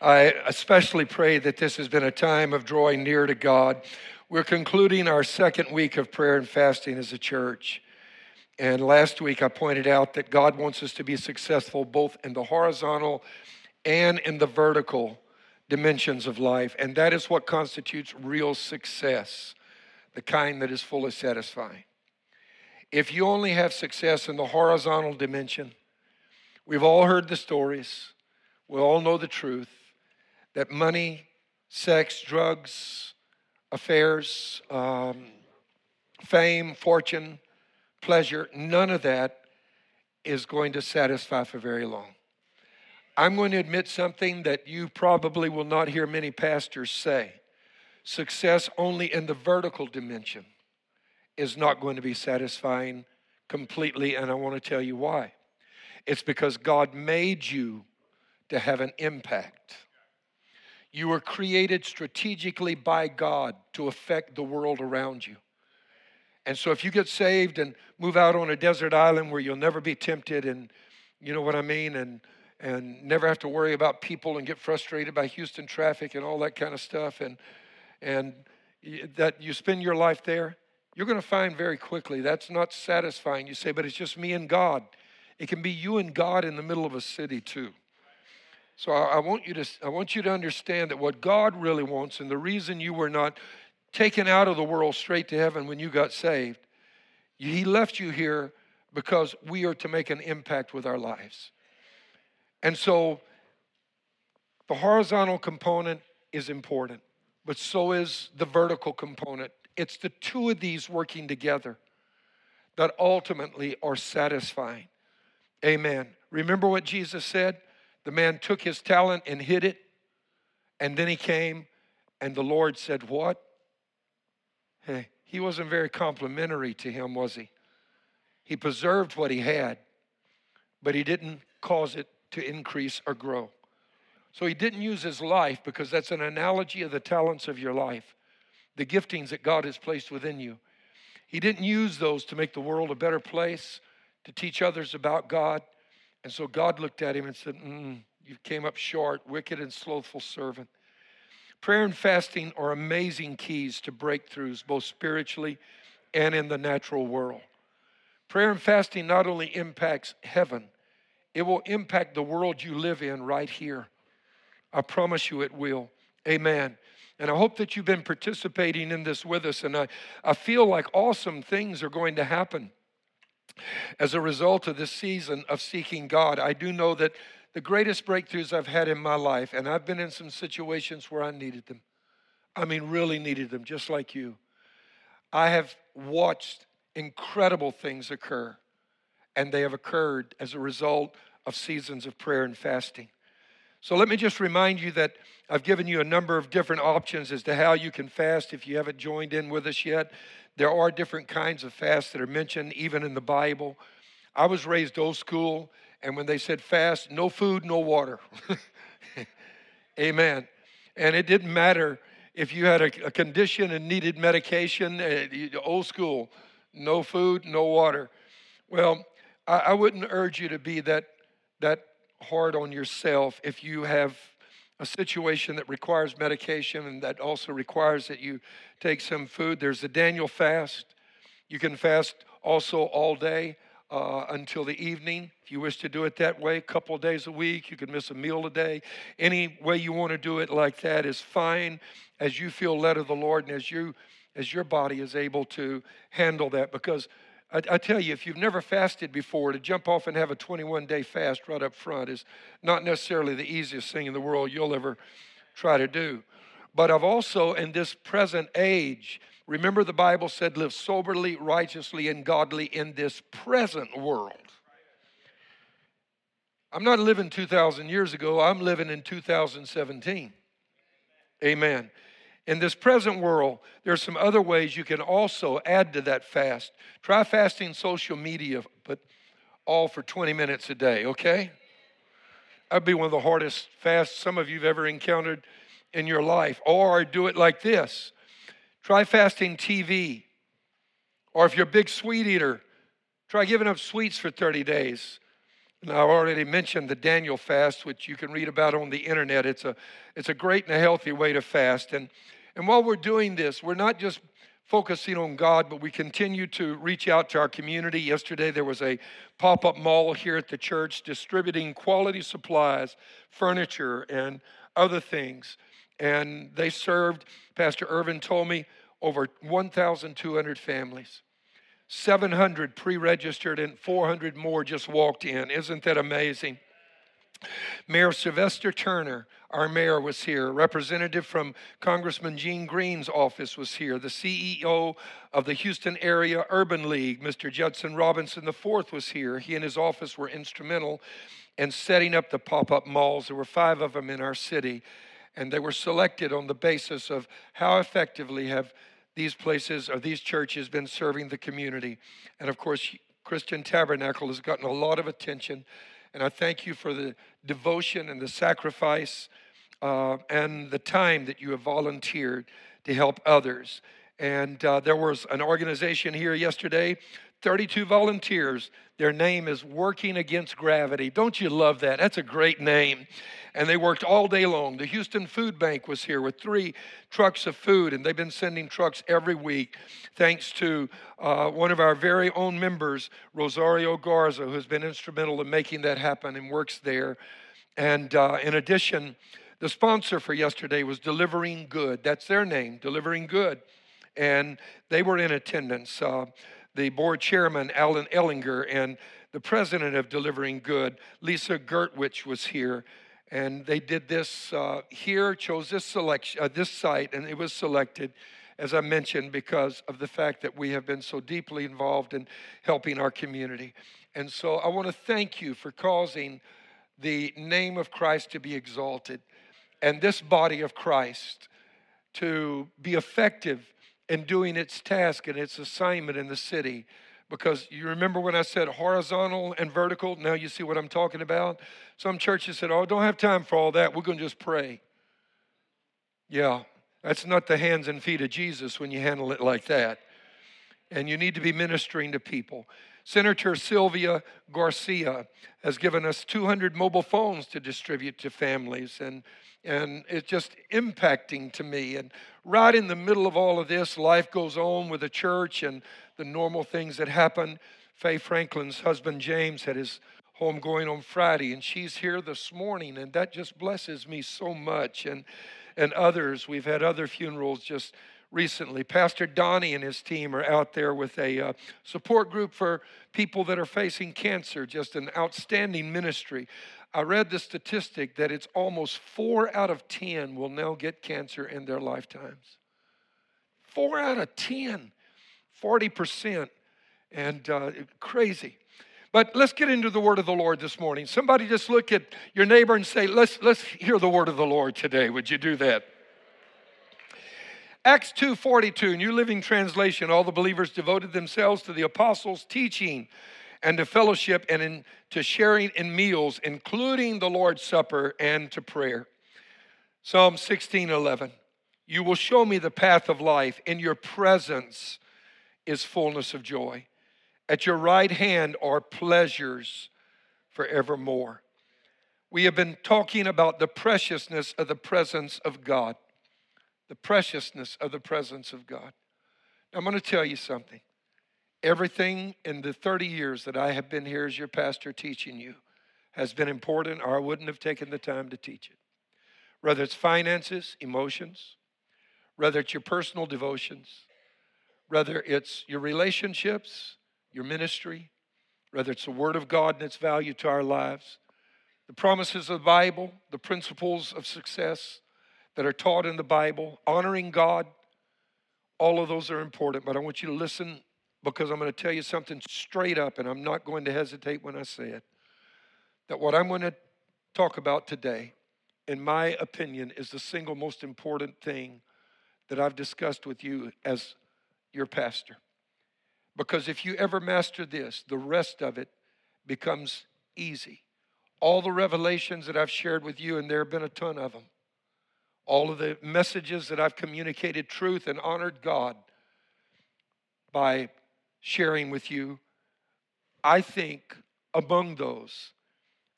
I especially pray that this has been a time of drawing near to God. We're concluding our second week of prayer and fasting as a church. And last week I pointed out that God wants us to be successful both in the horizontal and in the vertical dimensions of life. And that is what constitutes real success, the kind that is fully satisfying. If you only have success in the horizontal dimension, we've all heard the stories, we all know the truth that money, sex, drugs, affairs, um, fame, fortune, pleasure, none of that is going to satisfy for very long. I'm going to admit something that you probably will not hear many pastors say. Success only in the vertical dimension is not going to be satisfying completely, and I want to tell you why. It's because God made you to have an impact. You were created strategically by God to affect the world around you. And so if you get saved and move out on a desert island where you'll never be tempted and you know what I mean and and never have to worry about people and get frustrated by Houston traffic and all that kind of stuff and and that you spend your life there, you're going to find very quickly that's not satisfying. You say, but it's just me and God. It can be you and God in the middle of a city too. So I, I, want you to, I want you to understand that what God really wants and the reason you were not taken out of the world straight to heaven when you got saved, He left you here because we are to make an impact with our lives. And so the horizontal component is important, but so is the vertical component. It's the two of these working together that ultimately are satisfying. Amen. Remember what Jesus said? The man took his talent and hid it. And then he came, and the Lord said, What? Hey, he wasn't very complimentary to him, was he? He preserved what he had, but he didn't cause it to increase or grow. So he didn't use his life because that's an analogy of the talents of your life, the giftings that God has placed within you. He didn't use those to make the world a better place, to teach others about God. And so God looked at him and said, mm, You came up short, wicked and slothful servant. Prayer and fasting are amazing keys to breakthroughs, both spiritually and in the natural world. Prayer and fasting not only impacts heaven, it will impact the world you live in right here. I promise you it will. Amen. And I hope that you've been participating in this with us. And I, I feel like awesome things are going to happen as a result of this season of seeking God, I do know that the greatest breakthroughs I've had in my life, and I've been in some situations where I needed them. I mean, really needed them, just like you. I have watched incredible things occur, and they have occurred as a result of seasons of prayer and fasting. So let me just remind you that I've given you a number of different options as to how you can fast if you haven't joined in with us yet. There are different kinds of fasts that are mentioned even in the Bible. I was raised old school, and when they said fast, no food, no water. Amen. And it didn't matter if you had a, a condition and needed medication, uh, old school, no food, no water. Well, I, I wouldn't urge you to be that, that hard on yourself if you have a situation that requires medication and that also requires that you take some food. There's the Daniel fast. You can fast also all day uh, until the evening. If you wish to do it that way, a couple days a week, you can miss a meal a day. Any way you want to do it like that is fine as you feel led of the Lord and as you as your body is able to handle that because I, I, tell you, if you've never fasted before, to jump off and have a 21 day fast right up front is not necessarily the easiest thing in the world you'll ever try to do. But I've also, in this present age, remember the Bible said, live soberly, righteously, and godly in this present world. I'm not living 2,000 years ago, I'm living in 2017. Amen. In this present world, there's some other ways you can also add to that fast. Try fasting social media, but all for 20 minutes a day, okay? That'd be one of the hardest fasts some of you've ever encountered in your life. Or do it like this try fasting TV. Or if you're a big sweet eater, try giving up sweets for 30 days. And I already mentioned the Daniel fast, which you can read about on the internet. It's a, it's a great and a healthy way to fast. And, and while we're doing this, we're not just focusing on God, but we continue to reach out to our community. Yesterday, there was a pop up mall here at the church distributing quality supplies, furniture, and other things. And they served, Pastor Irvin told me, over 1,200 families. 700 pre registered and 400 more just walked in. Isn't that amazing? Mayor Sylvester Turner, our mayor, was here. representative from Congressman Gene Green's office was here. The CEO of the Houston Area Urban League, Mr. Judson Robinson IV, was here. He and his office were instrumental in setting up the pop up malls. There were five of them in our city, and they were selected on the basis of how effectively have these places or these churches been serving the community. And of course, Christian Tabernacle has gotten a lot of attention and I thank you for the devotion and the sacrifice uh, and the time that you have volunteered to help others. And uh, there was an organization here yesterday 32 volunteers. Their name is Working Against Gravity. Don't you love that? That's a great name. And they worked all day long. The Houston Food Bank was here with three trucks of food, and they've been sending trucks every week, thanks to uh, one of our very own members, Rosario Garza, who's been instrumental in making that happen and works there. And uh, in addition, the sponsor for yesterday was Delivering Good. That's their name, Delivering Good. And they were in attendance. Uh, the board chairman, Alan Ellinger, and the president of Delivering Good, Lisa Gurwitch, was here. And they did this uh, here, chose this selection, uh, this site, and it was selected, as I mentioned, because of the fact that we have been so deeply involved in helping our community. And so I want to thank you for causing the name of Christ to be exalted and this body of Christ to be effective in doing its task and its assignment in the city. Because you remember when I said horizontal and vertical? Now you see what I'm talking about? Some churches said, Oh, don't have time for all that. We're going to just pray. Yeah, that's not the hands and feet of Jesus when you handle it like that. And you need to be ministering to people. Senator Sylvia Garcia has given us 200 mobile phones to distribute to families. And and it's just impacting to me. And right in the middle of all of this, life goes on with the church and the normal things that happen. Faye Franklin's husband James had his home going on Friday, and she's here this morning, and that just blesses me so much. And and others, we've had other funerals just recently. Pastor Donnie and his team are out there with a uh, support group for people that are facing cancer, just an outstanding ministry. I read the statistic that it's almost four out of 10 will now get cancer in their lifetimes. Four out of 10, 40%, and uh, crazy. But let's get into the word of the Lord this morning. Somebody just look at your neighbor and say, let's, let's hear the word of the Lord today. Would you do that? Acts 2:42, New Living Translation, all the believers devoted themselves to the apostles' teaching and to fellowship and in, to sharing in meals, including the Lord's Supper and to prayer. Psalm 16:11, You will show me the path of life. In your presence is fullness of joy. At your right hand are pleasures forevermore. We have been talking about the preciousness of the presence of God. The preciousness of the presence of God. I'm going to tell you something. Everything in the 30 years that I have been here as your pastor teaching you has been important, or I wouldn't have taken the time to teach it. Whether it's finances, emotions, whether it's your personal devotions, whether it's your relationships, your ministry, whether it's the Word of God and its value to our lives, the promises of the Bible, the principles of success that are taught in the Bible, honoring God, all of those are important. But I want you to listen because I'm going to tell you something straight up, and I'm not going to hesitate when I say it. That what I'm going to talk about today, in my opinion, is the single most important thing that I've discussed with you as your pastor. Because if you ever master this, the rest of it becomes easy. All the revelations that I've shared with you, and there have been a ton of them, all of the messages that I've communicated truth and honored God by sharing with you. I think among those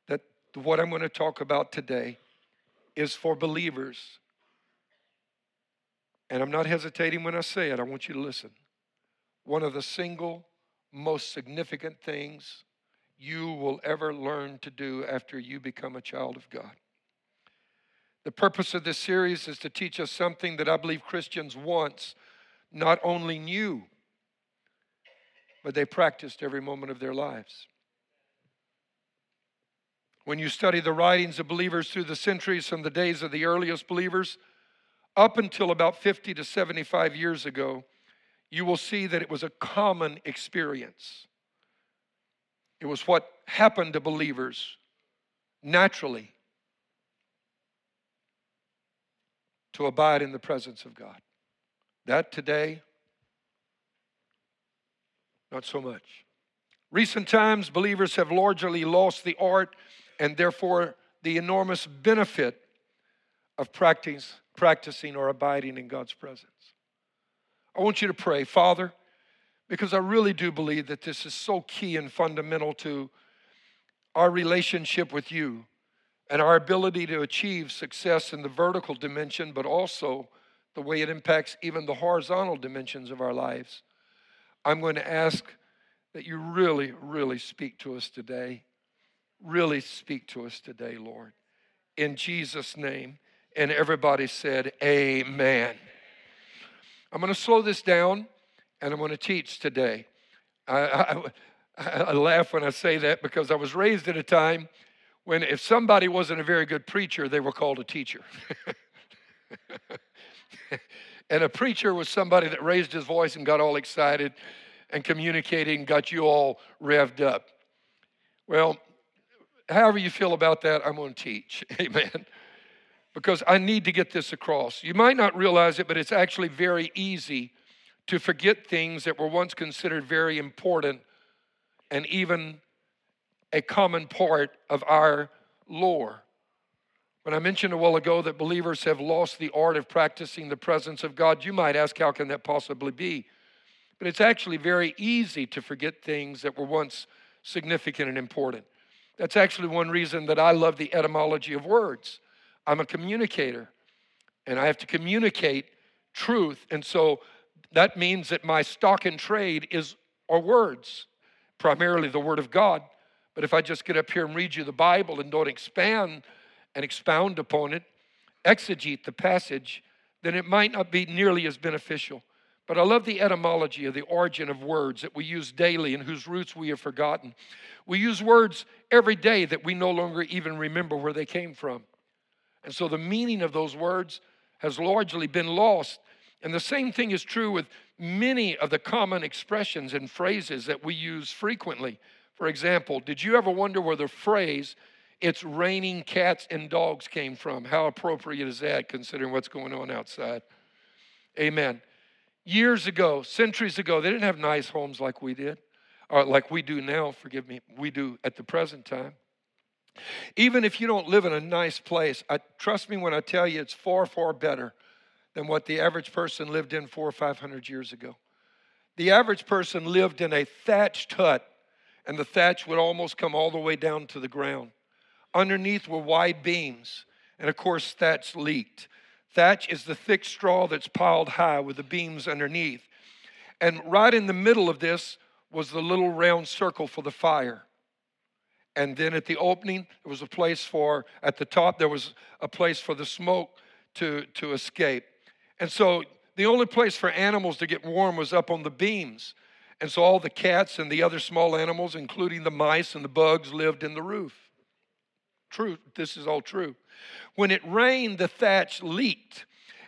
that what I'm going to talk about today is for believers. And I'm not hesitating when I say it, I want you to listen. One of the single most significant things you will ever learn to do after you become a child of God. The purpose of this series is to teach us something that I believe Christians once not only knew, but they practiced every moment of their lives. When you study the writings of believers through the centuries from the days of the earliest believers up until about 50 to 75 years ago, you will see that it was a common experience. It was what happened to believers naturally to abide in the presence of God. That today, not so much. Recent times, believers have largely lost the art and therefore the enormous benefit of practice, practicing or abiding in God's presence. I want you to pray, Father, because I really do believe that this is so key and fundamental to our relationship with you and our ability to achieve success in the vertical dimension, but also the way it impacts even the horizontal dimensions of our lives. I'm going to ask that you really, really speak to us today. Really speak to us today, Lord. In Jesus' name. And everybody said, Amen. I'm going to slow this down and I'm going to teach today. I, I, I, laugh when I say that because I was raised at a time when if somebody wasn't a very good preacher, they were called a teacher. and a preacher was somebody that raised his voice and got all excited and communicating, got you all revved up. Well, however you feel about that, I'm going to teach. Amen because I need to get this across. You might not realize it, but it's actually very easy to forget things that were once considered very important and even a common part of our lore. When I mentioned a while ago that believers have lost the art of practicing the presence of God, you might ask, how can that possibly be? But it's actually very easy to forget things that were once significant and important. That's actually one reason that I love the etymology of words. I'm a communicator and I have to communicate truth. And so that means that my stock and trade is are words, primarily the Word of God. But if I just get up here and read you the Bible and don't expand and expound upon it, exegete the passage, then it might not be nearly as beneficial. But I love the etymology of the origin of words that we use daily and whose roots we have forgotten. We use words every day that we no longer even remember where they came from. And so the meaning of those words has largely been lost. And the same thing is true with many of the common expressions and phrases that we use frequently. For example, did you ever wonder where the phrase, it's raining cats and dogs came from? How appropriate is that considering what's going on outside? Amen. Years ago, centuries ago, they didn't have nice homes like we did, or like we do now, forgive me, we do at the present time. Even if you don't live in a nice place, I, trust me when I tell you it's far, far better than what the average person lived in four or five hundred years ago. The average person lived in a thatched hut, and the thatch would almost come all the way down to the ground. Underneath were wide beams, and of course, thatch leaked. Thatch is the thick straw that's piled high with the beams underneath. And right in the middle of this was the little round circle for the fire. And then at the opening, there was a place for, at the top, there was a place for the smoke to, to escape. And so the only place for animals to get warm was up on the beams. And so all the cats and the other small animals, including the mice and the bugs, lived in the roof. True, this is all true. When it rained, the thatch leaked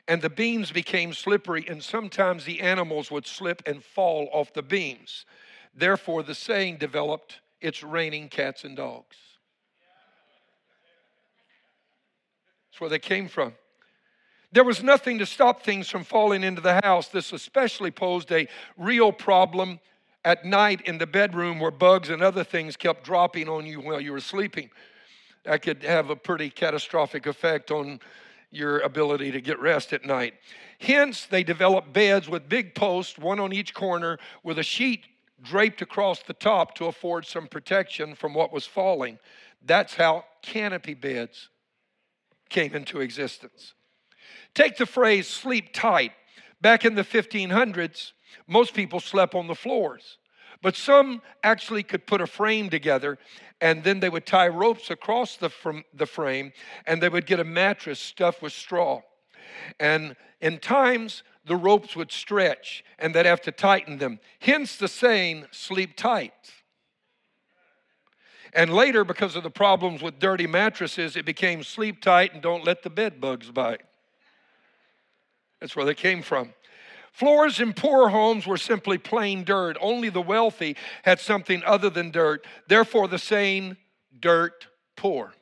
and the beams became slippery, and sometimes the animals would slip and fall off the beams. Therefore, the saying developed it's raining cats and dogs. That's where they came from. There was nothing to stop things from falling into the house. This especially posed a real problem at night in the bedroom where bugs and other things kept dropping on you while you were sleeping. That could have a pretty catastrophic effect on your ability to get rest at night. Hence, they developed beds with big posts, one on each corner, with a sheet draped across the top to afford some protection from what was falling. That's how canopy beds came into existence. Take the phrase sleep tight. Back in the 1500s, most people slept on the floors. But some actually could put a frame together and then they would tie ropes across the, from the frame and they would get a mattress stuffed with straw. And in times, the ropes would stretch and they'd have to tighten them. Hence the saying, sleep tight. And later, because of the problems with dirty mattresses, it became sleep tight and don't let the bed bugs bite. That's where they came from. Floors in poor homes were simply plain dirt. Only the wealthy had something other than dirt. Therefore, the saying, dirt poor.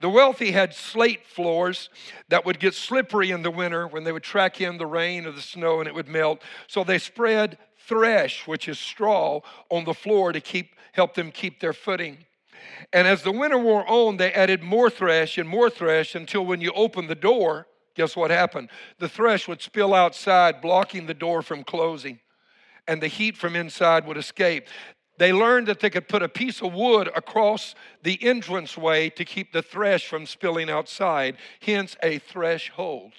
The wealthy had slate floors that would get slippery in the winter when they would track in the rain or the snow and it would melt. So they spread thresh, which is straw, on the floor to keep help them keep their footing. And as the winter wore on, they added more thresh and more thresh until when you opened the door, guess what happened? The thresh would spill outside, blocking the door from closing, and the heat from inside would escape. They learned that they could put a piece of wood across the entranceway to keep the thresh from spilling outside, hence a threshold.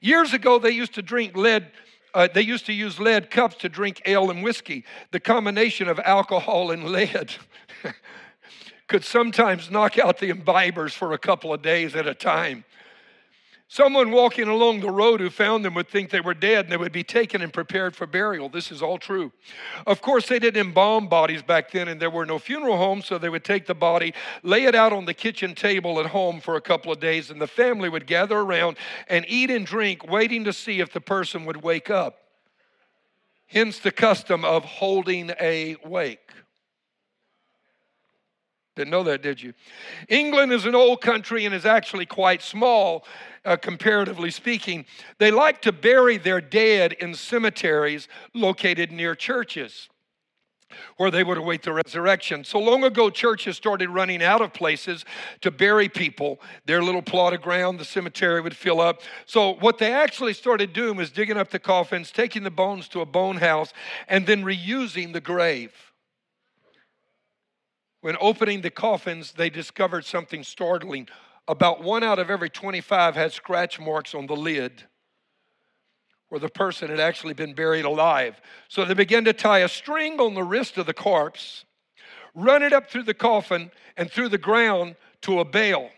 Years ago, they used to drink lead. Uh, they used to use lead cups to drink ale and whiskey. The combination of alcohol and lead could sometimes knock out the imbibers for a couple of days at a time. Someone walking along the road who found them would think they were dead and they would be taken and prepared for burial. This is all true. Of course, they didn't embalm bodies back then and there were no funeral homes, so they would take the body, lay it out on the kitchen table at home for a couple of days, and the family would gather around and eat and drink, waiting to see if the person would wake up. Hence the custom of holding a wake. Didn't know that, did you? England is an old country and is actually quite small, uh, comparatively speaking. They like to bury their dead in cemeteries located near churches where they would await the resurrection. So long ago, churches started running out of places to bury people. Their little plot of ground, the cemetery would fill up. So, what they actually started doing was digging up the coffins, taking the bones to a bone house, and then reusing the grave. When opening the coffins, they discovered something startling. About one out of every 25 had scratch marks on the lid where the person had actually been buried alive. So they began to tie a string on the wrist of the corpse, run it up through the coffin and through the ground to a bale.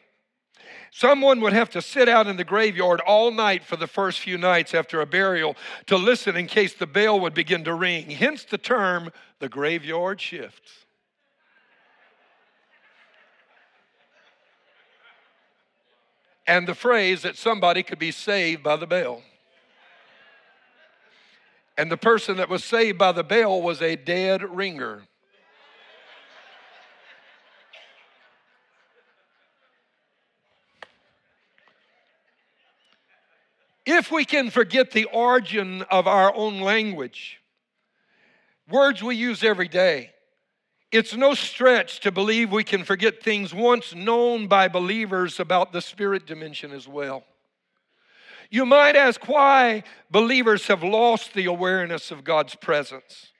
Someone would have to sit out in the graveyard all night for the first few nights after a burial to listen in case the bell would begin to ring. Hence the term, the graveyard shifts. And the phrase that somebody could be saved by the bell. And the person that was saved by the bell was a dead ringer. If we can forget the origin of our own language, words we use every day, it's no stretch to believe we can forget things once known by believers about the spirit dimension as well. You might ask why believers have lost the awareness of God's presence.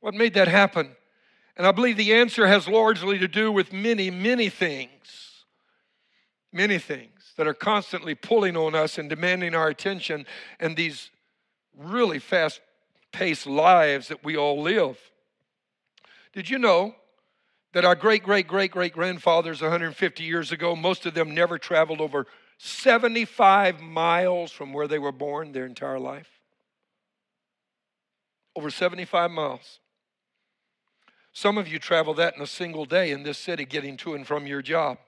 What made that happen? And I believe the answer has largely to do with many, many things. Many things that are constantly pulling on us and demanding our attention and these really fast paced lives that we all live. Did you know that our great, great, great, great grandfathers 150 years ago, most of them never traveled over 75 miles from where they were born their entire life? Over 75 miles. Some of you travel that in a single day in this city getting to and from your job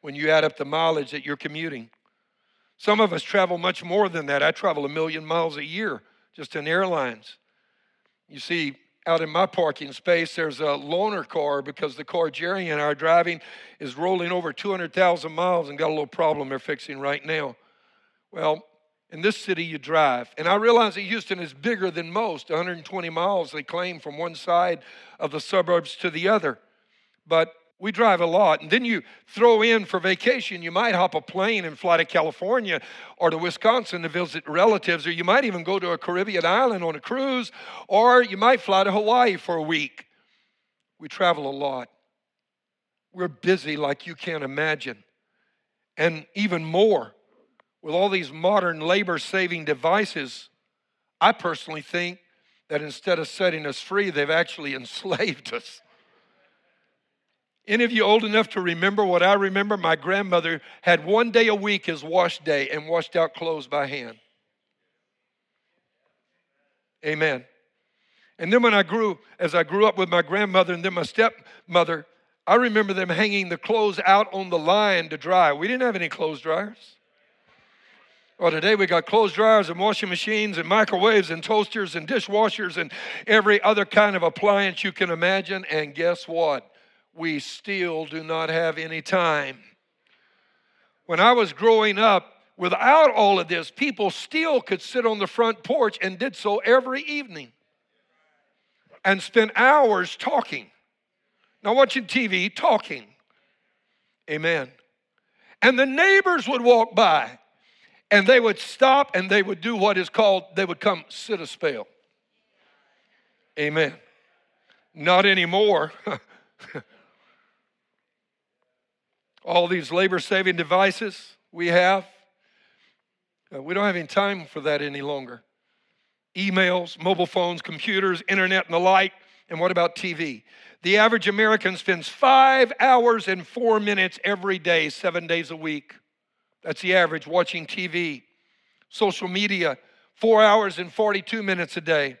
when you add up the mileage that you're commuting. Some of us travel much more than that. I travel a million miles a year just in airlines. You see, out in my parking space, there's a loaner car because the car Jerry and I are driving is rolling over 200,000 miles and got a little problem they're fixing right now. Well, in this city, you drive. And I realize that Houston is bigger than most 120 miles, they claim, from one side of the suburbs to the other. But we drive a lot. And then you throw in for vacation, you might hop a plane and fly to California or to Wisconsin to visit relatives, or you might even go to a Caribbean island on a cruise, or you might fly to Hawaii for a week. We travel a lot. We're busy like you can't imagine. And even more, with all these modern labor saving devices, I personally think that instead of setting us free, they've actually enslaved us. Any of you old enough to remember what I remember? My grandmother had one day a week as wash day and washed out clothes by hand. Amen. And then when I grew, as I grew up with my grandmother and then my stepmother, I remember them hanging the clothes out on the line to dry. We didn't have any clothes dryers. Well, today we got clothes dryers and washing machines and microwaves and toasters and dishwashers and every other kind of appliance you can imagine. And guess what? We still do not have any time. When I was growing up, without all of this, people still could sit on the front porch and did so every evening and spend hours talking not watching TV, talking. Amen. And the neighbors would walk by and they would stop and they would do what is called, they would come sit a spell. Amen. Not anymore. All these labor saving devices we have, uh, we don't have any time for that any longer. Emails, mobile phones, computers, internet, and the like. And what about TV? The average American spends five hours and four minutes every day, seven days a week. That's the average watching TV. Social media, four hours and 42 minutes a day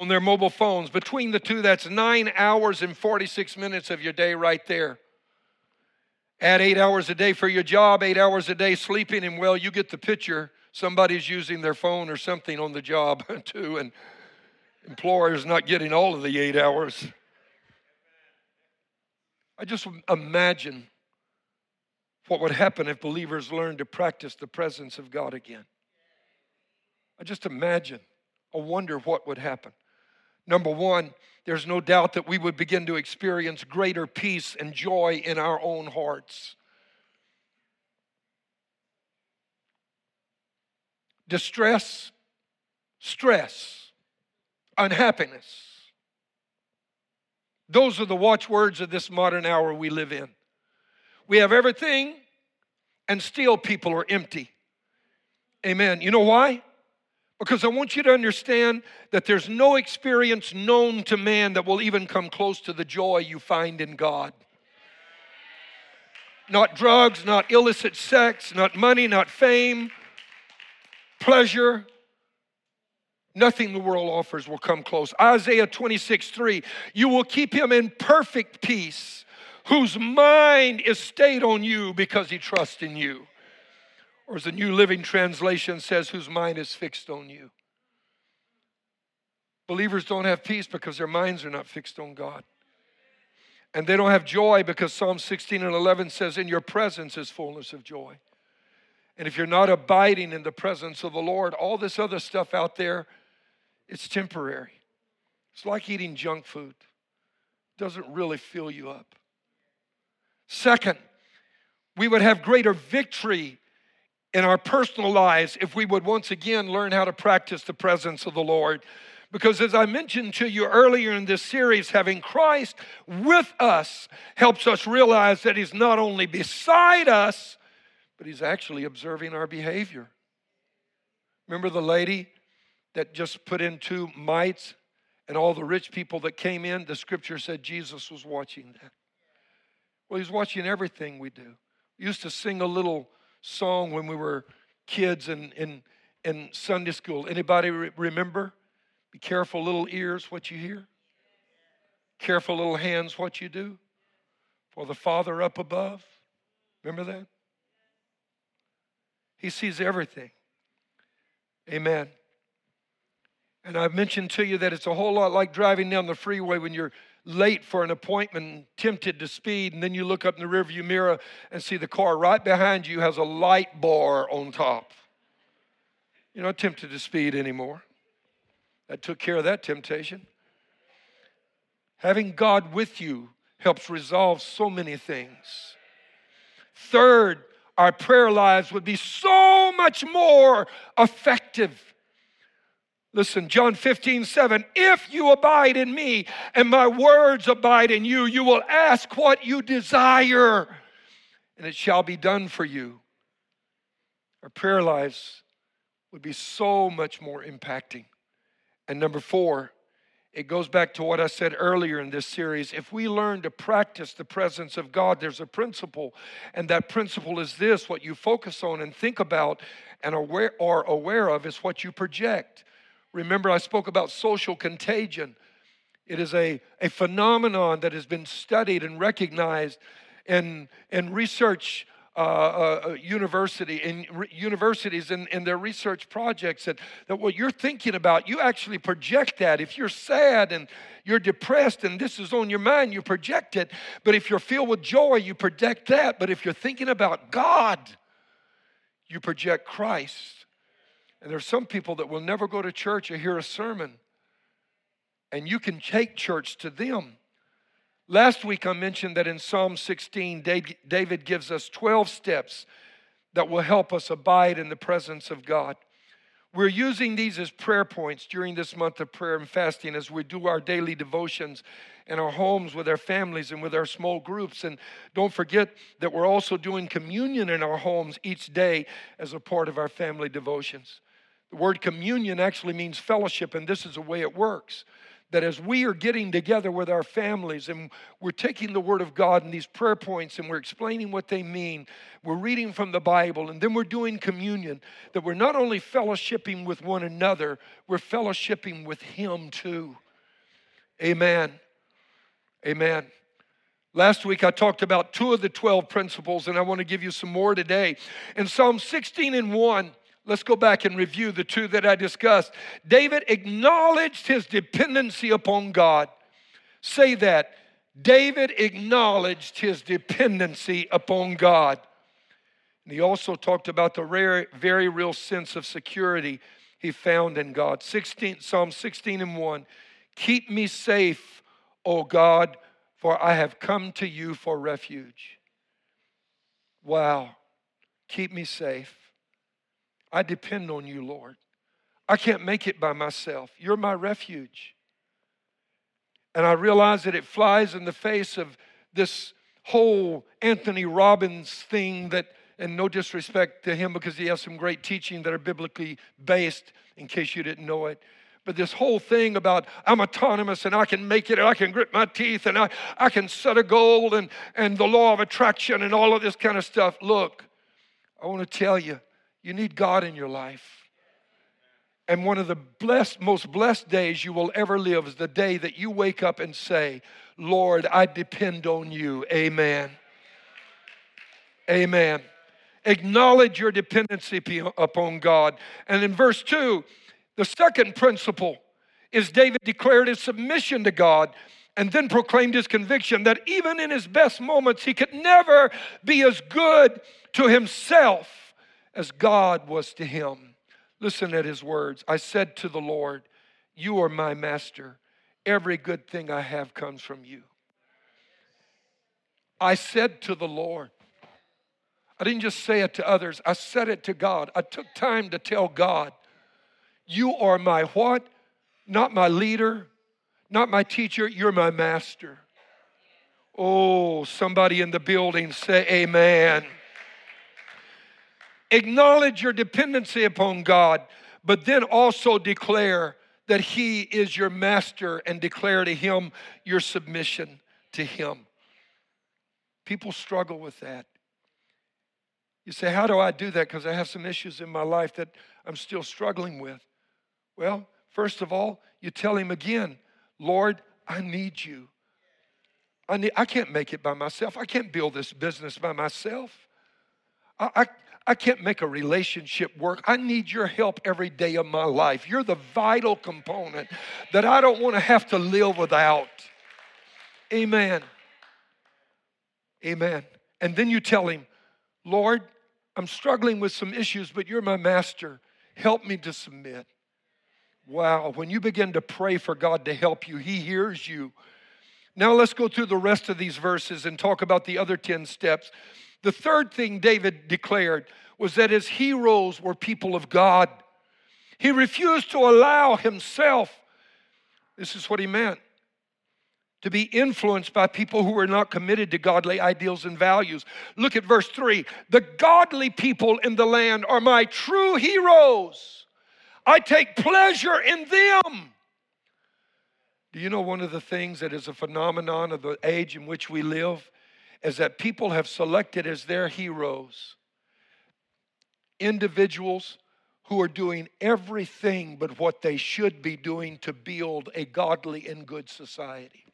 on their mobile phones. Between the two, that's nine hours and 46 minutes of your day right there. Add eight hours a day for your job, eight hours a day sleeping, and well, you get the picture. Somebody's using their phone or something on the job too, and employers not getting all of the eight hours. I just imagine what would happen if believers learned to practice the presence of God again. I just imagine. I wonder what would happen. Number one, there's no doubt that we would begin to experience greater peace and joy in our own hearts. Distress, stress, unhappiness those are the watchwords of this modern hour we live in. We have everything, and still people are empty. Amen. You know why? Because I want you to understand that there's no experience known to man that will even come close to the joy you find in God. Not drugs, not illicit sex, not money, not fame, pleasure, Nothing the world offers will come close. Isaiah 26, 3. You will keep him in perfect peace, whose mind is stayed on you because he trusts in you. Or as the New Living Translation says, whose mind is fixed on you. Believers don't have peace because their minds are not fixed on God. And they don't have joy because Psalm 16 and 11 says, In your presence is fullness of joy. And if you're not abiding in the presence of the Lord, all this other stuff out there, it's temporary. It's like eating junk food. It doesn't really fill you up. Second, we would have greater victory in our personal lives if we would once again learn how to practice the presence of the Lord. Because as I mentioned to you earlier in this series, having Christ with us helps us realize that He's not only beside us, but He's actually observing our behavior. Remember the lady that just put in two mites and all the rich people that came in, the scripture said Jesus was watching that. Well, he's watching everything we do. We used to sing a little song when we were kids in, in, in Sunday school. Anybody re- remember? Be careful, little ears, what you hear. Careful, little hands, what you do. For the Father up above. Remember that? He sees everything. Amen. And I've mentioned to you that it's a whole lot like driving down the freeway when you're late for an appointment, tempted to speed, and then you look up in the rearview mirror and see the car right behind you has a light bar on top. You're not tempted to speed anymore. That took care of that temptation. Having God with you helps resolve so many things. Third, our prayer lives would be so much more effective Listen, John 15, 7. If you abide in me and my words abide in you, you will ask what you desire, and it shall be done for you. Our prayer lives would be so much more impacting. And number four, it goes back to what I said earlier in this series. If we learn to practice the presence of God, there's a principle, and that principle is this what you focus on and think about and aware, are aware of is what you project. Remember, I spoke about social contagion. It is a, a phenomenon that has been studied and recognized in, in research uh, uh, uh university in re- universities and in, their research projects that, that what you're thinking about you actually project that. If you're sad and you're depressed and this is on your mind you project it. But if you're filled with joy you project that. But if you're thinking about god you project christ and there's some people that will never go to church or hear a sermon. And you can take church to them. Last week I mentioned that in Psalm 16, David gives us 12 steps that will help us abide in the presence of God. We're using these as prayer points during this month of prayer and fasting as we do our daily devotions in our homes with our families and with our small groups. And don't forget that we're also doing communion in our homes each day as a part of our family devotions. The word communion actually means fellowship, and this is the way it works. That as we are getting together with our families and we're taking the Word of God and these prayer points and we're explaining what they mean, we're reading from the Bible, and then we're doing communion, that we're not only fellowshipping with one another, we're fellowshipping with Him too. Amen. Amen. Last week I talked about two of the 12 principles, and I want to give you some more today. In Psalm 16 and 1, Let's go back and review the two that I discussed. David acknowledged his dependency upon God. Say that. David acknowledged his dependency upon God. And he also talked about the rare, very real sense of security he found in God. 16, Psalm 16 and 1. Keep me safe, O God, for I have come to you for refuge. Wow. Keep me safe. I depend on you, Lord. I can't make it by myself. You're my refuge. And I realize that it flies in the face of this whole Anthony Robbins thing that, and no disrespect to him because he has some great teaching that are biblically based, in case you didn't know it. But this whole thing about I'm autonomous and I can make it and I can grit my teeth and I, I can set a goal and, and the law of attraction and all of this kind of stuff. Look, I want to tell you, you need God in your life. And one of the blessed, most blessed days you will ever live is the day that you wake up and say, Lord, I depend on you. Amen. Amen. Acknowledge your dependency upon God. And in verse 2, the second principle is David declared his submission to God and then proclaimed his conviction that even in his best moments, he could never be as good to himself as God was to him. Listen at his words. I said to the Lord, You are my master. Every good thing I have comes from you. I said to the Lord, I didn't just say it to others, I said it to God. I took time to tell God, You are my what? Not my leader, not my teacher, you're my master. Oh, somebody in the building say, Amen. Acknowledge your dependency upon God, but then also declare that He is your master and declare to Him your submission to Him. People struggle with that. You say, How do I do that? Because I have some issues in my life that I'm still struggling with. Well, first of all, you tell Him again, Lord, I need you. I, need, I can't make it by myself. I can't build this business by myself. I, I, I can't make a relationship work. I need your help every day of my life. You're the vital component that I don't want to have to live without. Amen. Amen. And then you tell him, Lord, I'm struggling with some issues, but you're my master. Help me to submit. Wow, when you begin to pray for God to help you, He hears you. Now let's go through the rest of these verses and talk about the other 10 steps. The third thing David declared was that his heroes were people of God. He refused to allow himself, this is what he meant, to be influenced by people who were not committed to godly ideals and values. Look at verse 3 The godly people in the land are my true heroes. I take pleasure in them. Do you know one of the things that is a phenomenon of the age in which we live is that people have selected as their heroes individuals who are doing everything but what they should be doing to build a godly and good society.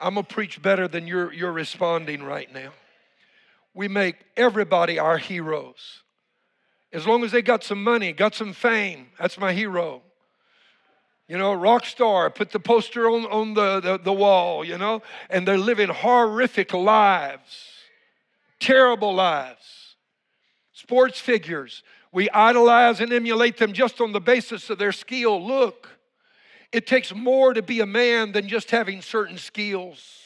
I'm to preach better than you're, you're responding right now. We make everybody our heroes. As long as they got some money, got some fame, that's my hero. You know, rock star, put the poster on, on the, the, the wall, you know, and they're living horrific lives, terrible lives. Sports figures, we idolize and emulate them just on the basis of their skill. Look, it takes more to be a man than just having certain skills.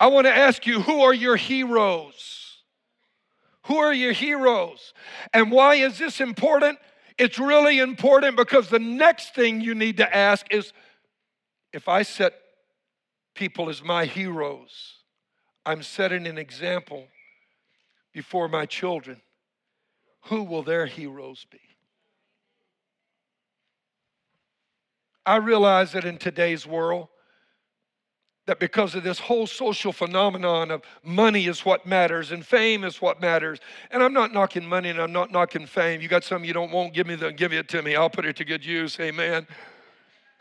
I want to ask you who are your heroes? Who are your heroes? And why is this important? It's really important because the next thing you need to ask is if I set people as my heroes, I'm setting an example before my children. Who will their heroes be? I realize that in today's world, that because of this whole social phenomenon of money is what matters and fame is what matters. And I'm not knocking money and I'm not knocking fame. You got some you don't want, give me the give it to me. I'll put it to good use. Amen.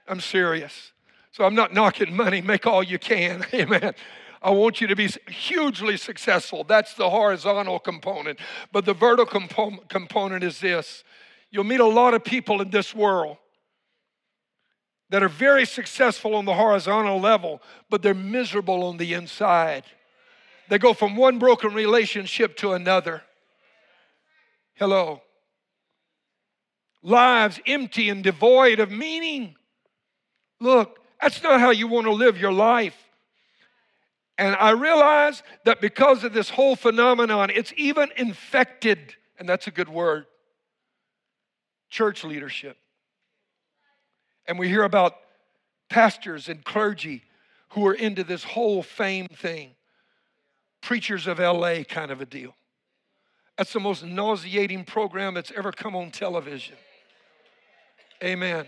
I'm serious. So I'm not knocking money. Make all you can. Amen. I want you to be hugely successful. That's the horizontal component. But the vertical component is this you'll meet a lot of people in this world that are very successful on the horizontal level, but they're miserable on the inside. They go from one broken relationship to another. Hello. Lives empty and devoid of meaning. Look, that's not how you want to live your life. And I realize that because of this whole phenomenon, it's even infected, and that's a good word, church leadership. And we hear about pastors and clergy who are into this whole fame thing. Preachers of LA kind of a deal. That's the most nauseating program that's ever come on television. Amen.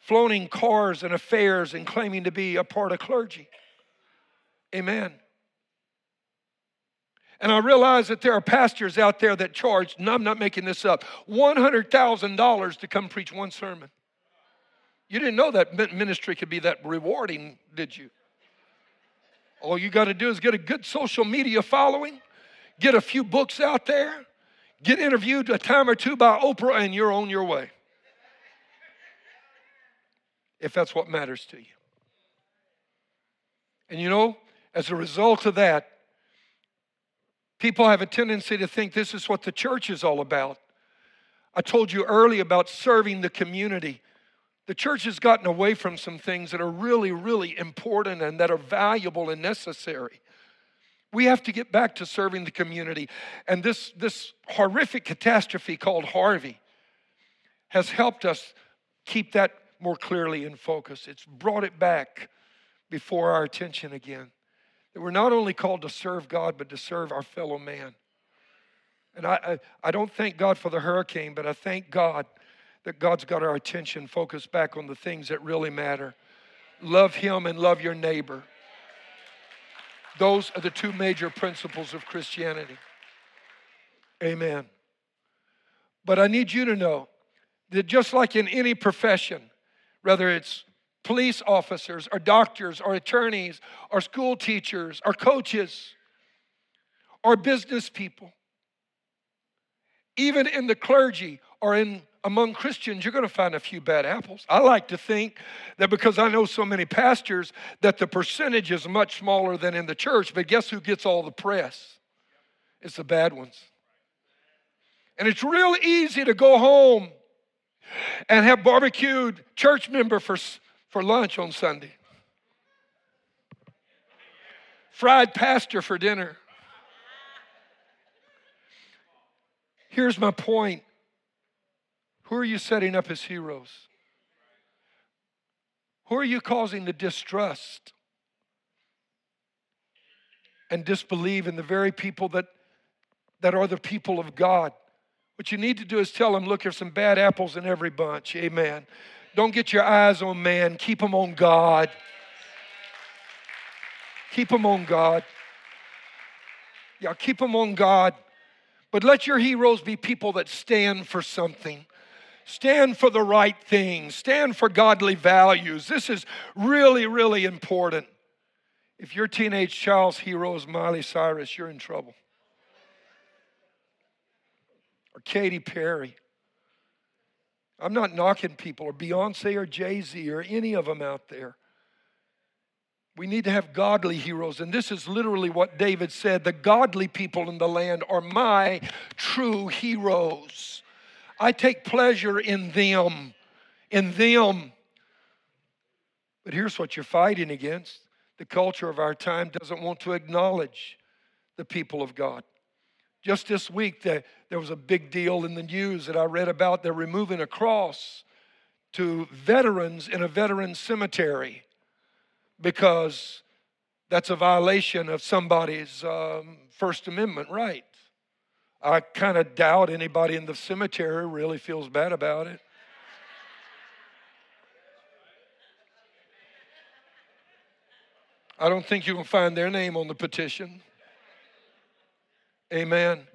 Floating cars and affairs and claiming to be a part of clergy. Amen. And I realize that there are pastors out there that charge, and I'm not making this up, $100,000 to come preach one sermon. You didn't know that ministry could be that rewarding, did you? All you got to do is get a good social media following, get a few books out there, get interviewed a time or two by Oprah, and you're on your way. If that's what matters to you. And you know, as a result of that, people have a tendency to think this is what the church is all about. I told you early about serving the community. The church has gotten away from some things that are really, really important and that are valuable and necessary. We have to get back to serving the community. And this, this horrific catastrophe called Harvey has helped us keep that more clearly in focus. It's brought it back before our attention again. That we're not only called to serve God, but to serve our fellow man. And I, I, I don't thank God for the hurricane, but I thank God that God's got our attention focused back on the things that really matter. Love Him and love your neighbor. Those are the two major principles of Christianity. Amen. But I need you to know that just like in any profession, whether it's police officers or doctors or attorneys or school teachers or coaches or business people, even in the clergy or in among Christians, you're going to find a few bad apples. I like to think that because I know so many pastors, that the percentage is much smaller than in the church, but guess who gets all the press? It's the bad ones. And it's real easy to go home and have barbecued church member for, for lunch on Sunday, fried pastor for dinner. Here's my point who are you setting up as heroes? Who are you causing to distrust and disbelieve in the very people that, that are the people of God? What you need to do is tell them, look, there's some bad apples in every bunch. Amen. Don't get your eyes on man, keep them on God. Keep them on God. Yeah, keep them on God. But let your heroes be people that stand for something. Stand for the right things, Stand for godly values. This is really, really important. If your teenage child's hero is Miley Cyrus, you're in trouble. Or Katy Perry. I'm not knocking people, or Beyonce or Jay Z or any of them out there. We need to have godly heroes. And this is literally what David said the godly people in the land are my true heroes. I take pleasure in them, in them. But here's what you're fighting against the culture of our time doesn't want to acknowledge the people of God. Just this week, there was a big deal in the news that I read about. They're removing a cross to veterans in a veteran cemetery because that's a violation of somebody's um, First Amendment right. I kind of doubt anybody in the cemetery really feels bad about it. I don't think you can find their name on the petition. Amen.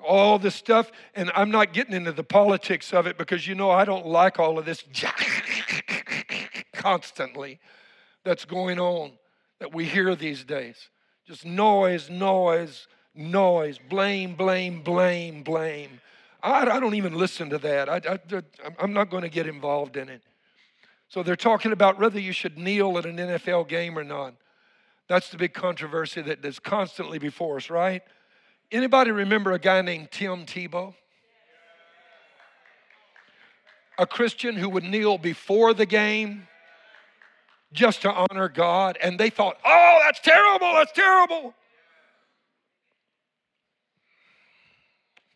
All this stuff, and I'm not getting into the politics of it because you know I don't like all of this constantly that's going on that we hear these days. Just noise, noise, noise, blame, blame, blame, blame. I, I don't even listen to that. I, I, I'm not going to get involved in it. So they're talking about whether you should kneel at an NFL game or not. That's the big controversy that is constantly before us, right? Anybody remember a guy named Tim Tebow? A Christian who would kneel before the game just to honor God, and they thought, oh, that's terrible, that's terrible.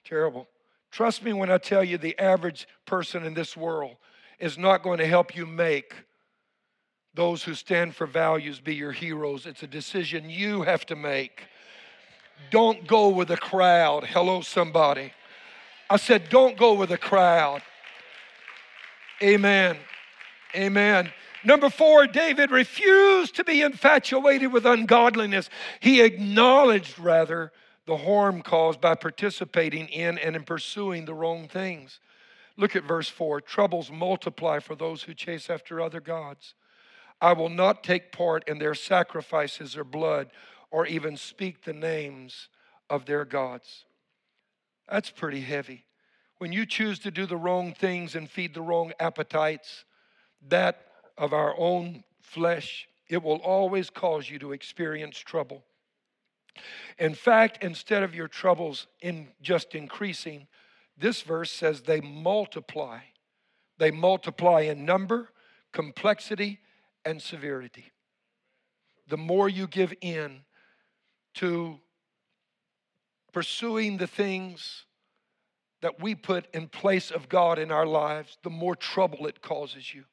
Terrible. Trust me when I tell you the average person in this world is not going to help you make those who stand for values be your heroes. It's a decision you have to make. Don't go with the crowd. Hello, somebody. I said, don't go with the crowd. Amen. Amen. Number four, David refused to be infatuated with ungodliness. He acknowledged, rather, the harm caused by participating in and in pursuing the wrong things. Look at verse 4 troubles multiply for those who chase after other gods. I will not take part in their sacrifices or blood or even speak the names of their gods. That's pretty heavy. When you choose to do the wrong things and feed the wrong appetites, that of our own flesh, it will always cause you to experience trouble. In fact, instead of your troubles in just increasing, this verse says they multiply. They multiply in number, complexity, and severity. The more you give in to pursuing the things that we put in place of God in our lives, the more trouble it causes you.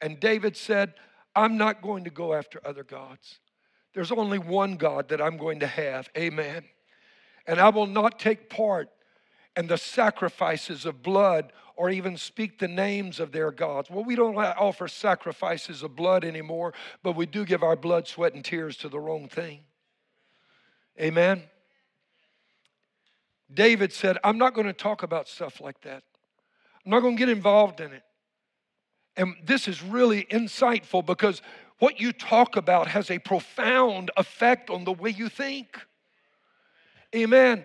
And David said, I'm not going to go after other gods. There's only one God that I'm going to have. Amen. And I will not take part in the sacrifices of blood or even speak the names of their gods. Well, we don't offer sacrifices of blood anymore, but we do give our blood, sweat, and tears to the wrong thing. Amen. David said, I'm not going to talk about stuff like that. I'm not going to get involved in it. And this is really insightful because what you talk about has a profound effect on the way you think. Amen.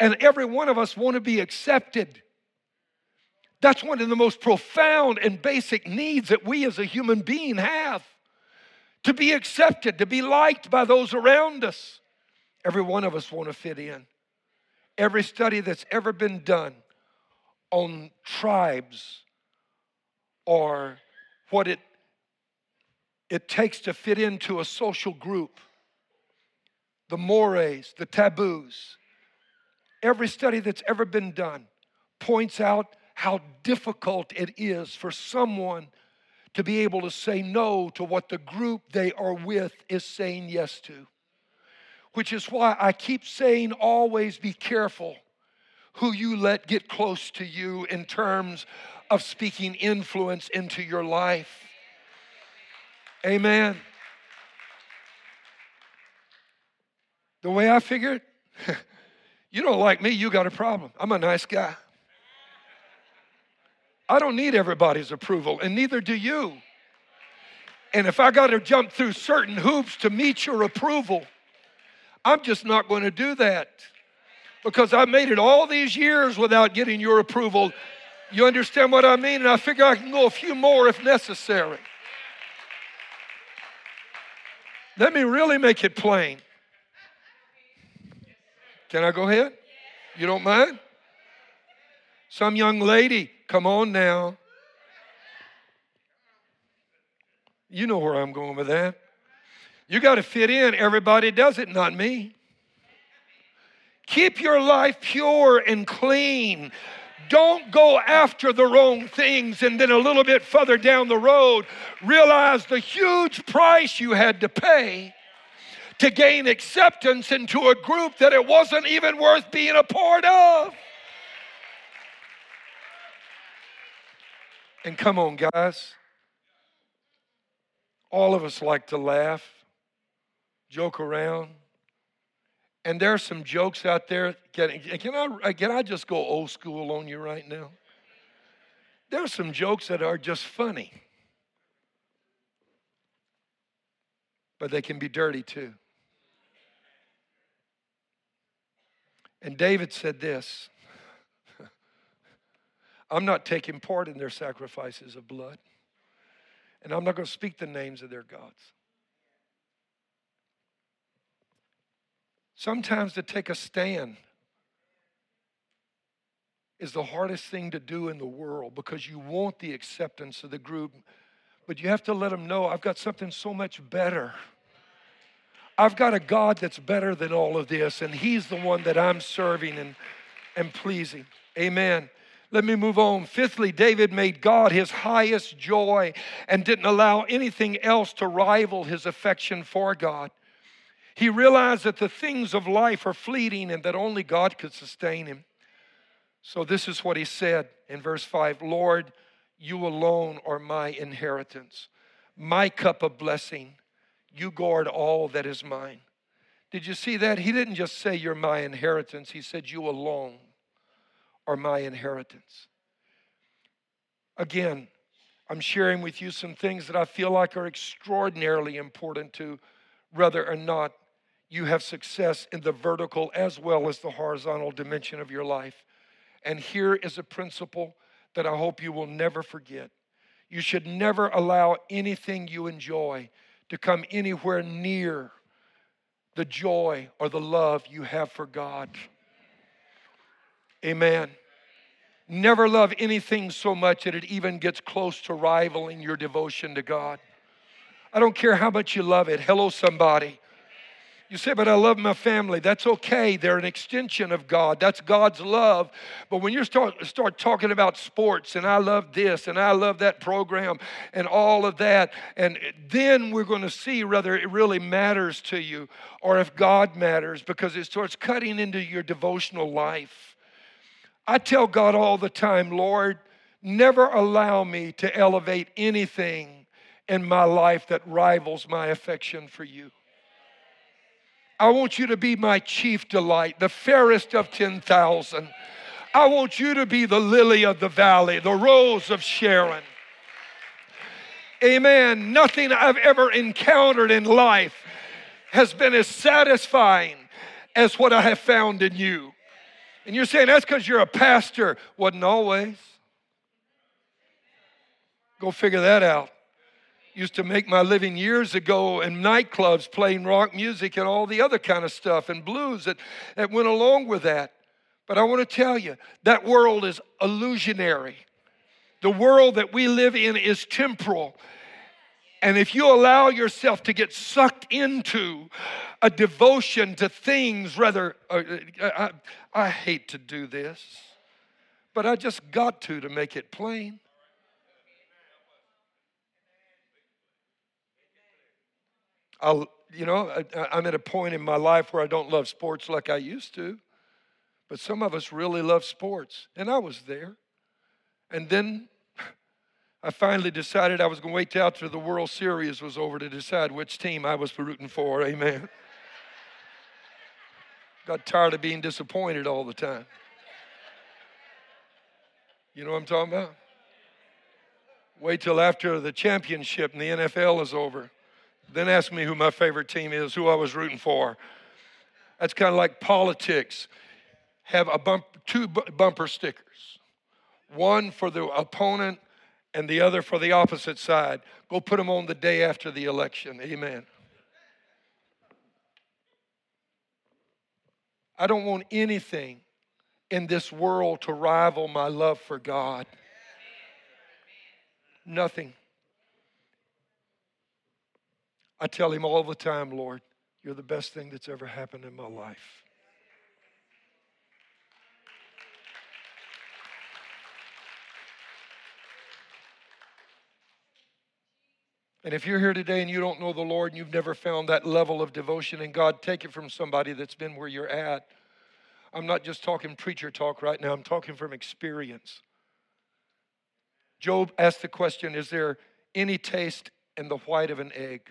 And every one of us want to be accepted. That's one of the most profound and basic needs that we as a human being have. To be accepted, to be liked by those around us. Every one of us want to fit in. Every study that's ever been done on tribes or what it it takes to fit into a social group, the mores, the taboos, Every study that's ever been done points out how difficult it is for someone to be able to say no to what the group they are with is saying yes to. Which is why I keep saying always be careful who you let get close to you in terms of speaking influence into your life. Amen. The way I figured, you don't like me, you got a problem. I'm a nice guy. I don't need everybody's approval, and neither do you. And if I got to jump through certain hoops to meet your approval, I'm just not going to do that because I made it all these years without getting your approval. You understand what I mean? And I figure I can go a few more if necessary. Let me really make it plain. Can I go ahead? You don't mind? Some young lady, come on now. You know where I'm going with that. You got to fit in. Everybody does it, not me. Keep your life pure and clean. Don't go after the wrong things and then a little bit further down the road realize the huge price you had to pay to gain acceptance into a group that it wasn't even worth being a part of. And come on, guys. All of us like to laugh, joke around. And there are some jokes out there. Can, can, I, can I just go old school on you right now? There are some jokes that are just funny, but they can be dirty too. And David said this I'm not taking part in their sacrifices of blood, and I'm not going to speak the names of their gods. Sometimes to take a stand is the hardest thing to do in the world because you want the acceptance of the group, but you have to let them know I've got something so much better. I've got a God that's better than all of this, and He's the one that I'm serving and, and pleasing. Amen. Let me move on. Fifthly, David made God his highest joy and didn't allow anything else to rival his affection for God. He realized that the things of life are fleeting and that only God could sustain him. So, this is what he said in verse 5 Lord, you alone are my inheritance, my cup of blessing. You guard all that is mine. Did you see that? He didn't just say, You're my inheritance. He said, You alone are my inheritance. Again, I'm sharing with you some things that I feel like are extraordinarily important to whether or not you have success in the vertical as well as the horizontal dimension of your life. And here is a principle that I hope you will never forget. You should never allow anything you enjoy to come anywhere near the joy or the love you have for God. Amen. Never love anything so much that it even gets close to rivaling your devotion to God. I don't care how much you love it. Hello, somebody. You say, but I love my family. That's okay. They're an extension of God. That's God's love. But when you start, start talking about sports and I love this and I love that program and all of that, and then we're going to see whether it really matters to you or if God matters because it starts cutting into your devotional life. I tell God all the time, Lord, never allow me to elevate anything in my life that rivals my affection for you. I want you to be my chief delight, the fairest of 10,000. I want you to be the lily of the valley, the rose of Sharon. Amen. Nothing I've ever encountered in life has been as satisfying as what I have found in you. And you're saying that's because you're a pastor. Wasn't always. Go figure that out used to make my living years ago in nightclubs playing rock music and all the other kind of stuff and blues that, that went along with that. But I want to tell you, that world is illusionary. The world that we live in is temporal. And if you allow yourself to get sucked into a devotion to things, rather, uh, uh I, I hate to do this, but I just got to to make it plain. I'll, you know, I, I'm at a point in my life where I don't love sports like I used to, but some of us really love sports, and I was there. And then I finally decided I was going to wait till after the World Series was over to decide which team I was rooting for. Amen. Got tired of being disappointed all the time. You know what I'm talking about? Wait till after the championship and the NFL is over. Then ask me who my favorite team is, who I was rooting for. That's kind of like politics. Have a bump, two bumper stickers, one for the opponent and the other for the opposite side. Go put them on the day after the election. Amen. I don't want anything in this world to rival my love for God. Nothing. I tell him all the time, Lord, you're the best thing that's ever happened in my life. And if you're here today and you don't know the Lord and you've never found that level of devotion in God, take it from somebody that's been where you're at. I'm not just talking preacher talk right now, I'm talking from experience. Job asked the question Is there any taste in the white of an egg?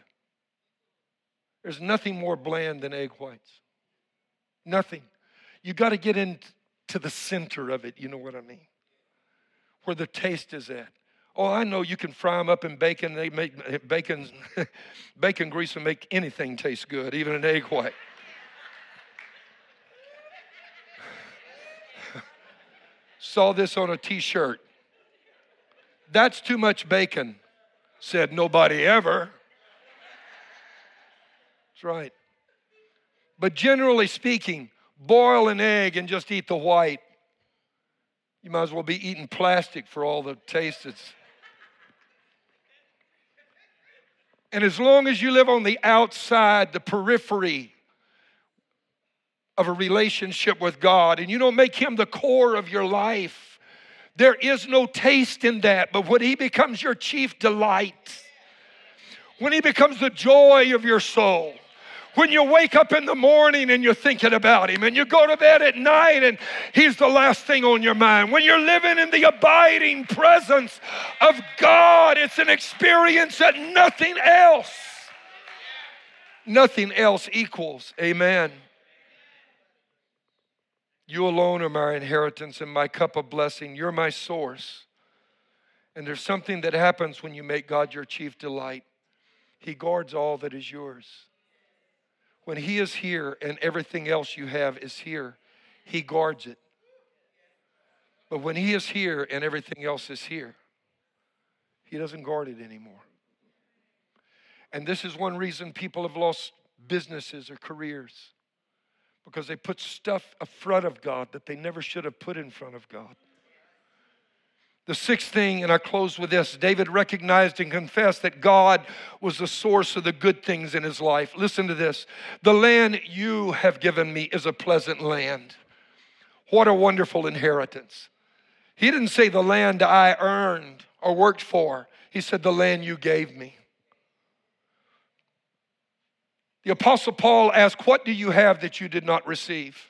There's nothing more bland than egg whites. Nothing. You got to get into the center of it, you know what I mean? Where the taste is at. Oh, I know you can fry them up in bacon. They make bacon, bacon grease will make anything taste good, even an egg white. Saw this on a t shirt. That's too much bacon, said nobody ever. That's right. But generally speaking, boil an egg and just eat the white. You might as well be eating plastic for all the taste it's And as long as you live on the outside, the periphery of a relationship with God, and you don't make Him the core of your life, there is no taste in that. But when He becomes your chief delight, when He becomes the joy of your soul, when you wake up in the morning and you're thinking about Him, and you go to bed at night and He's the last thing on your mind, when you're living in the abiding presence of God, it's an experience that nothing else, nothing else equals. Amen. You alone are my inheritance and my cup of blessing. You're my source. And there's something that happens when you make God your chief delight. He guards all that is yours. When He is here and everything else you have is here, He guards it. But when He is here and everything else is here, He doesn't guard it anymore. And this is one reason people have lost businesses or careers because they put stuff in front of God that they never should have put in front of God. The sixth thing, and I close with this David recognized and confessed that God was the source of the good things in his life. Listen to this The land you have given me is a pleasant land. What a wonderful inheritance. He didn't say the land I earned or worked for, he said the land you gave me. The Apostle Paul asked, What do you have that you did not receive?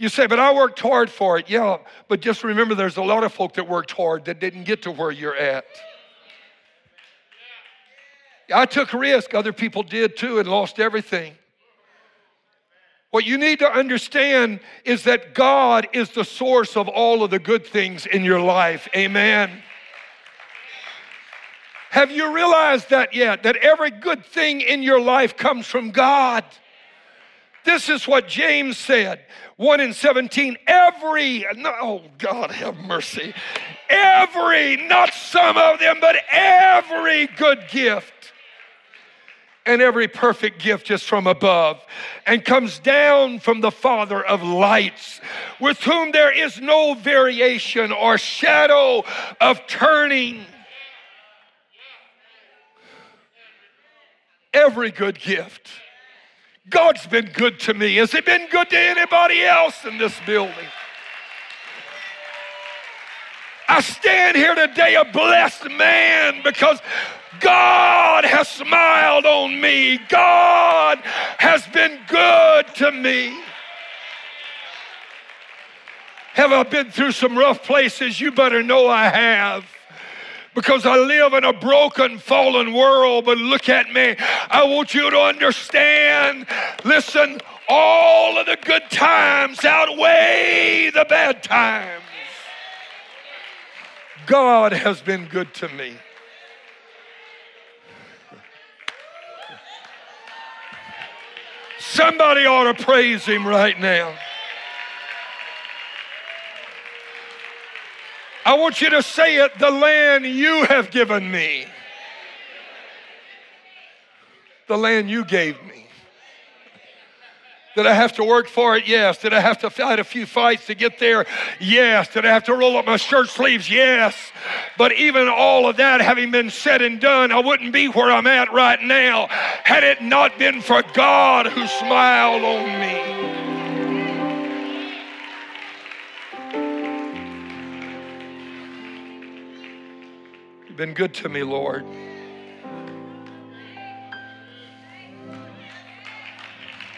You say, but I worked hard for it. Yeah, but just remember there's a lot of folk that worked hard that didn't get to where you're at. I took risk, other people did too, and lost everything. What you need to understand is that God is the source of all of the good things in your life. Amen. Have you realized that yet? That every good thing in your life comes from God. This is what James said 1 in 17. Every, oh God have mercy, every, not some of them, but every good gift and every perfect gift is from above and comes down from the Father of lights, with whom there is no variation or shadow of turning. every good gift. God's been good to me. Has He been good to anybody else in this building? I stand here today a blessed man because God has smiled on me. God has been good to me. Have I been through some rough places? You better know I have because I live in a broken, fallen world. But look at me. I want you to understand. Listen, all of the good times outweigh the bad times. God has been good to me. Somebody ought to praise him right now. I want you to say it the land you have given me. The land you gave me. Did I have to work for it? Yes. Did I have to fight a few fights to get there? Yes. Did I have to roll up my shirt sleeves? Yes. But even all of that having been said and done, I wouldn't be where I'm at right now had it not been for God who smiled on me. Been good to me, Lord.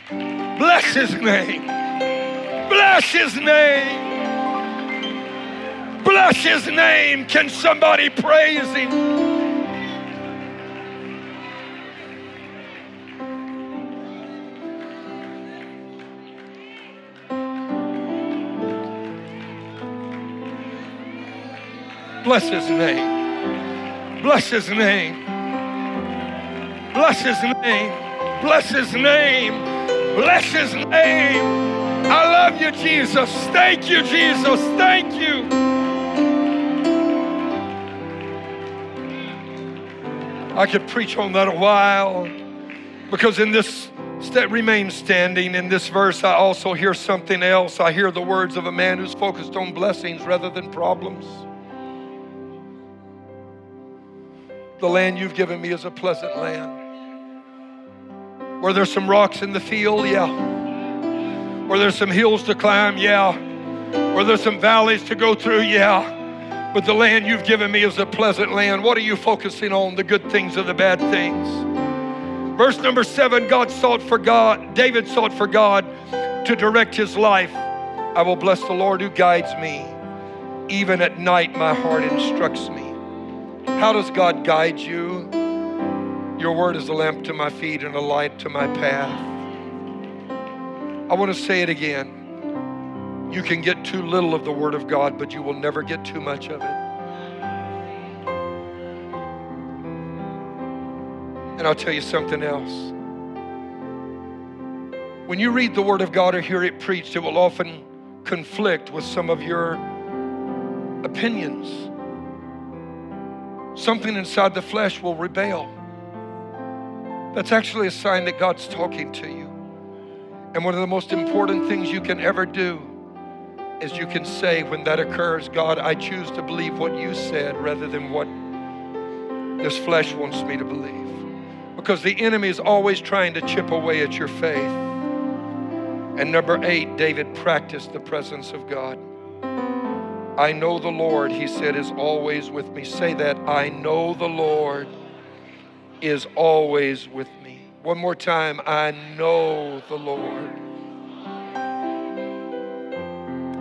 Bless his name. Bless his name. Bless his name. Can somebody praise him? Bless his name. Bless his name. Bless his name. Bless his name. Bless his name. I love you, Jesus. Thank you, Jesus. Thank you. I could preach on that a while because in this that remains standing in this verse, I also hear something else. I hear the words of a man who's focused on blessings rather than problems. The land you've given me is a pleasant land. Where there's some rocks in the field, yeah. Where there's some hills to climb, yeah. Where there's some valleys to go through, yeah. But the land you've given me is a pleasant land. What are you focusing on? The good things or the bad things? Verse number seven God sought for God, David sought for God to direct his life. I will bless the Lord who guides me. Even at night, my heart instructs me. How does God guide you? Your word is a lamp to my feet and a light to my path. I want to say it again. You can get too little of the word of God, but you will never get too much of it. And I'll tell you something else. When you read the Word of God or hear it preached, it will often conflict with some of your opinions. Something inside the flesh will rebel. That's actually a sign that God's talking to you. And one of the most important things you can ever do is you can say, when that occurs, God, I choose to believe what you said rather than what this flesh wants me to believe. Because the enemy is always trying to chip away at your faith. And number eight, David practiced the presence of God. I know the Lord, he said, is always with me. Say that. I know the Lord is always with me. One more time, I know the Lord.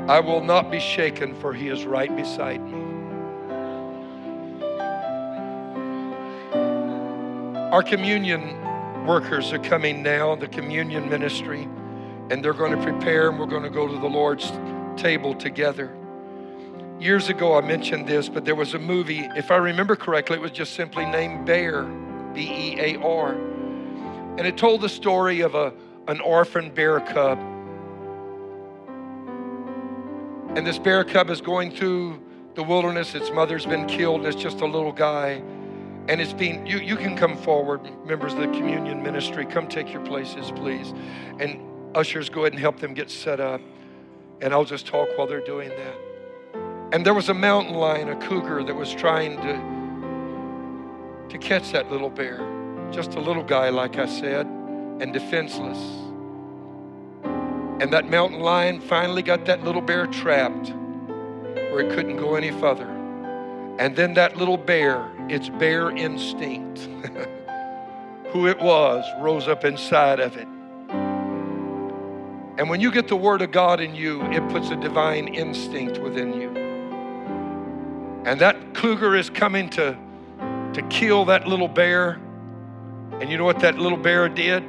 I will not be shaken, for he is right beside me. Our communion workers are coming now, the communion ministry, and they're going to prepare, and we're going to go to the Lord's table together. Years ago, I mentioned this, but there was a movie, if I remember correctly, it was just simply named Bear. B E A R. And it told the story of a, an orphan bear cub. And this bear cub is going through the wilderness. Its mother's been killed, it's just a little guy. And it's being, you, you can come forward, members of the communion ministry. Come take your places, please. And ushers, go ahead and help them get set up. And I'll just talk while they're doing that. And there was a mountain lion, a cougar, that was trying to to catch that little bear. Just a little guy, like I said, and defenseless. And that mountain lion finally got that little bear trapped where it couldn't go any further. And then that little bear, its bear instinct, who it was, rose up inside of it. And when you get the Word of God in you, it puts a divine instinct within you. And that cougar is coming to, to kill that little bear. And you know what that little bear did?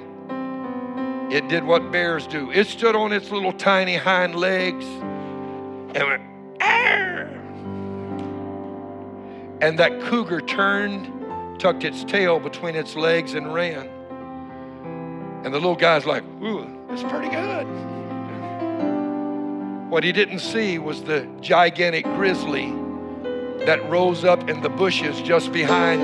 It did what bears do. It stood on its little tiny hind legs and went, Arr! And that cougar turned, tucked its tail between its legs, and ran. And the little guy's like, Ooh, that's pretty good. What he didn't see was the gigantic grizzly that rose up in the bushes just behind